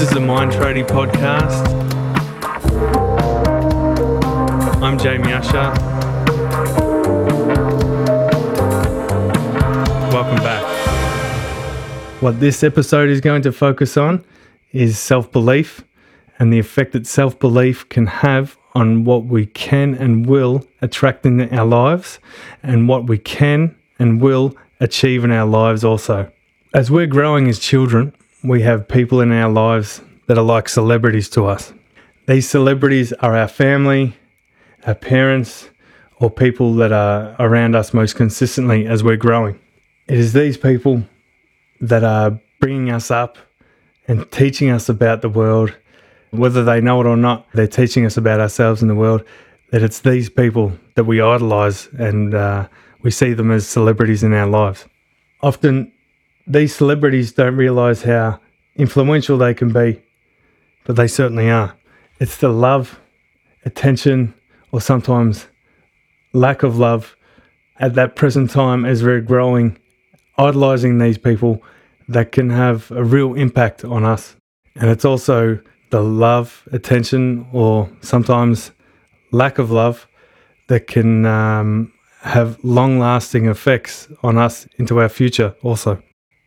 This is the Mind Tradie Podcast. I'm Jamie Usher. Welcome back. What this episode is going to focus on is self belief and the effect that self belief can have on what we can and will attract in our lives and what we can and will achieve in our lives also. As we're growing as children, we have people in our lives that are like celebrities to us. These celebrities are our family, our parents, or people that are around us most consistently as we're growing. It is these people that are bringing us up and teaching us about the world, whether they know it or not, they're teaching us about ourselves and the world. That it's these people that we idolize and uh, we see them as celebrities in our lives. Often these celebrities don't realize how influential they can be, but they certainly are. It's the love, attention, or sometimes lack of love at that present time as we're growing, idolizing these people that can have a real impact on us. And it's also the love, attention, or sometimes lack of love that can um, have long lasting effects on us into our future also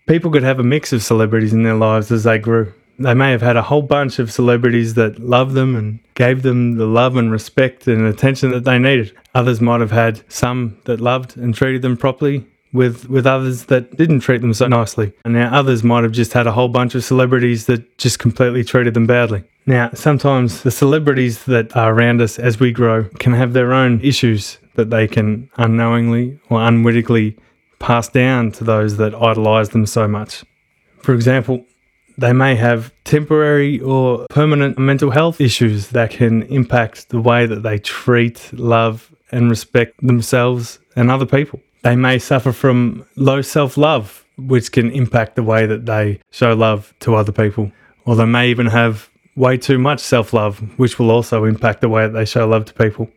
people could have a mix of celebrities in their lives as they grew. They may have had a whole bunch of celebrities that loved them and gave them the love and respect and attention that they needed. Others might have had some that loved and treated them properly, with, with others that didn't treat them so nicely. And now others might have just had a whole bunch of celebrities that just completely treated them badly. Now, sometimes the celebrities that are around us as we grow can have their own issues that they can unknowingly or unwittingly passed down to those that idolize them so much. For example, they may have temporary or permanent mental health issues that can impact the way that they treat, love, and respect themselves and other people. They may suffer from low self love, which can impact the way that they show love to other people. Or they may even have way too much self love, which will also impact the way that they show love to people.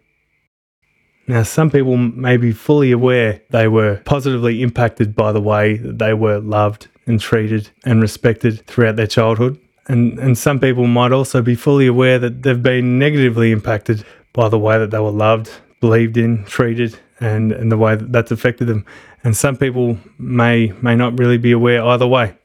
Now, some people may be fully aware they were positively impacted by the way that they were loved and treated and respected throughout their childhood. And, and some people might also be fully aware that they've been negatively impacted by the way that they were loved, believed in, treated, and, and the way that that's affected them. And some people may may not really be aware either way.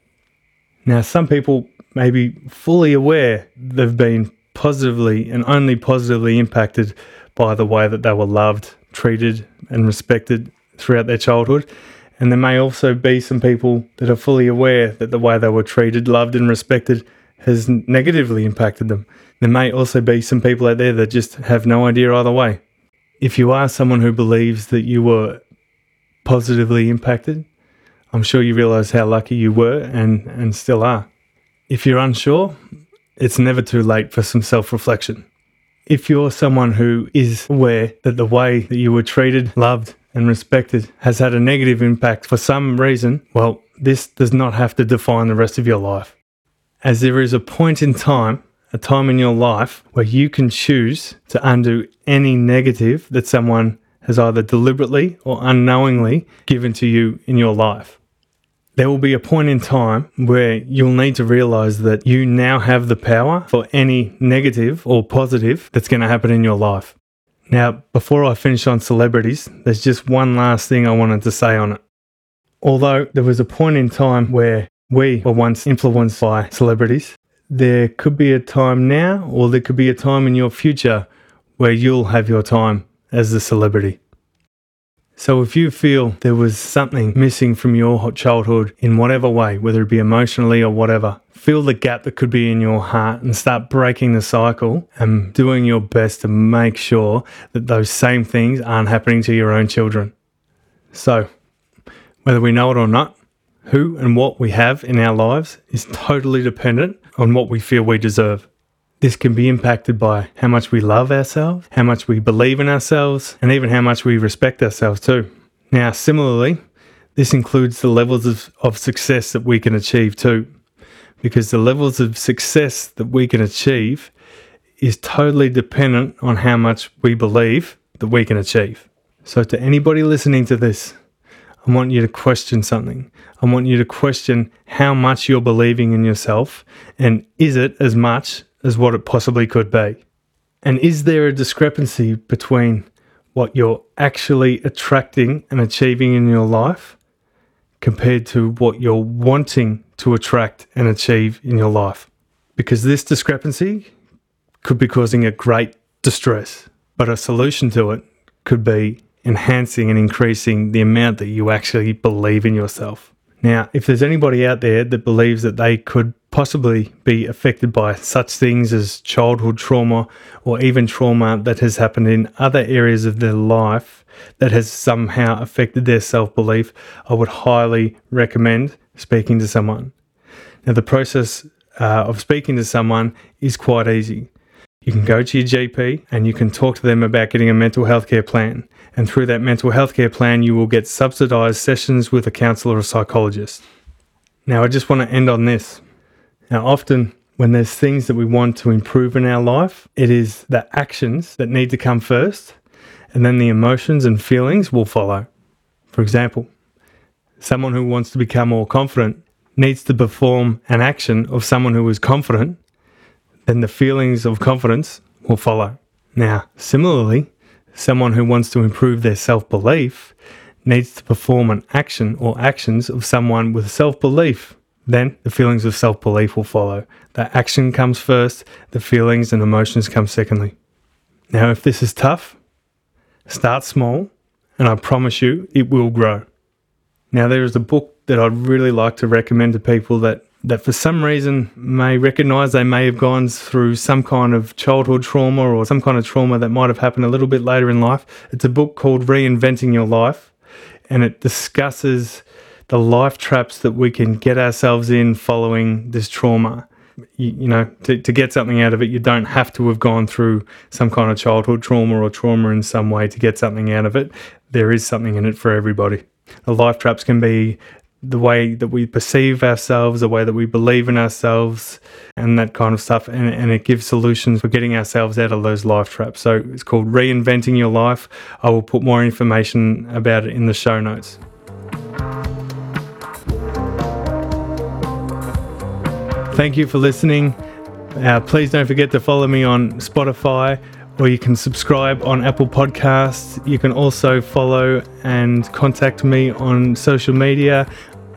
Now, some people may be fully aware they've been positively and only positively impacted by the way that they were loved, treated, and respected throughout their childhood. And there may also be some people that are fully aware that the way they were treated, loved, and respected has negatively impacted them. There may also be some people out there that just have no idea either way. If you are someone who believes that you were positively impacted, I'm sure you realize how lucky you were and, and still are. If you're unsure, it's never too late for some self reflection. If you're someone who is aware that the way that you were treated, loved, and respected has had a negative impact for some reason, well, this does not have to define the rest of your life. As there is a point in time, a time in your life where you can choose to undo any negative that someone has either deliberately or unknowingly given to you in your life there will be a point in time where you'll need to realize that you now have the power for any negative or positive that's going to happen in your life. Now, before I finish on celebrities, there's just one last thing I wanted to say on it. Although there was a point in time where we were once influenced by celebrities, there could be a time now, or there could be a time in your future where you'll have your time as a celebrity. So, if you feel there was something missing from your childhood in whatever way, whether it be emotionally or whatever, feel the gap that could be in your heart and start breaking the cycle and doing your best to make sure that those same things aren't happening to your own children. So, whether we know it or not, who and what we have in our lives is totally dependent on what we feel we deserve. This can be impacted by how much we love ourselves, how much we believe in ourselves, and even how much we respect ourselves too. Now, similarly, this includes the levels of, of success that we can achieve too, because the levels of success that we can achieve is totally dependent on how much we believe that we can achieve. So, to anybody listening to this, I want you to question something. I want you to question how much you're believing in yourself and is it as much as what it possibly could be? And is there a discrepancy between what you're actually attracting and achieving in your life compared to what you're wanting to attract and achieve in your life? Because this discrepancy could be causing a great distress, but a solution to it could be enhancing and increasing the amount that you actually believe in yourself. Now, if there's anybody out there that believes that they could possibly be affected by such things as childhood trauma or even trauma that has happened in other areas of their life that has somehow affected their self belief, I would highly recommend speaking to someone. Now, the process uh, of speaking to someone is quite easy. You can go to your GP and you can talk to them about getting a mental health care plan. And through that mental health care plan, you will get subsidized sessions with a counselor or psychologist. Now, I just want to end on this. Now, often when there's things that we want to improve in our life, it is the actions that need to come first, and then the emotions and feelings will follow. For example, someone who wants to become more confident needs to perform an action of someone who is confident then the feelings of confidence will follow. Now, similarly, someone who wants to improve their self belief needs to perform an action or actions of someone with self belief. Then the feelings of self belief will follow. The action comes first, the feelings and emotions come secondly. Now, if this is tough, start small, and I promise you it will grow. Now, there is a book that I'd really like to recommend to people that that for some reason may recognize they may have gone through some kind of childhood trauma or some kind of trauma that might have happened a little bit later in life. It's a book called Reinventing Your Life, and it discusses the life traps that we can get ourselves in following this trauma. You, you know, to, to get something out of it, you don't have to have gone through some kind of childhood trauma or trauma in some way to get something out of it. There is something in it for everybody. The life traps can be the way that we perceive ourselves, the way that we believe in ourselves, and that kind of stuff. And, and it gives solutions for getting ourselves out of those life traps. So it's called Reinventing Your Life. I will put more information about it in the show notes. Thank you for listening. Uh, please don't forget to follow me on Spotify or you can subscribe on Apple Podcasts. You can also follow and contact me on social media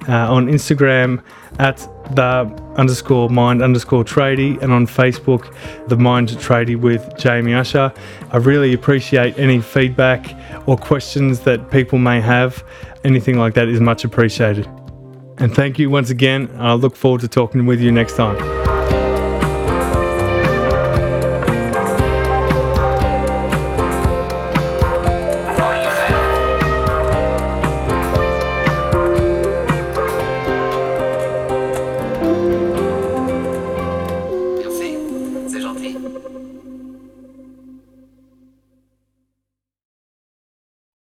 uh, on Instagram at the underscore mind underscore tradie and on Facebook the mind tradie with Jamie Usher. I really appreciate any feedback or questions that people may have. Anything like that is much appreciated. And thank you once again. I look forward to talking with you next time.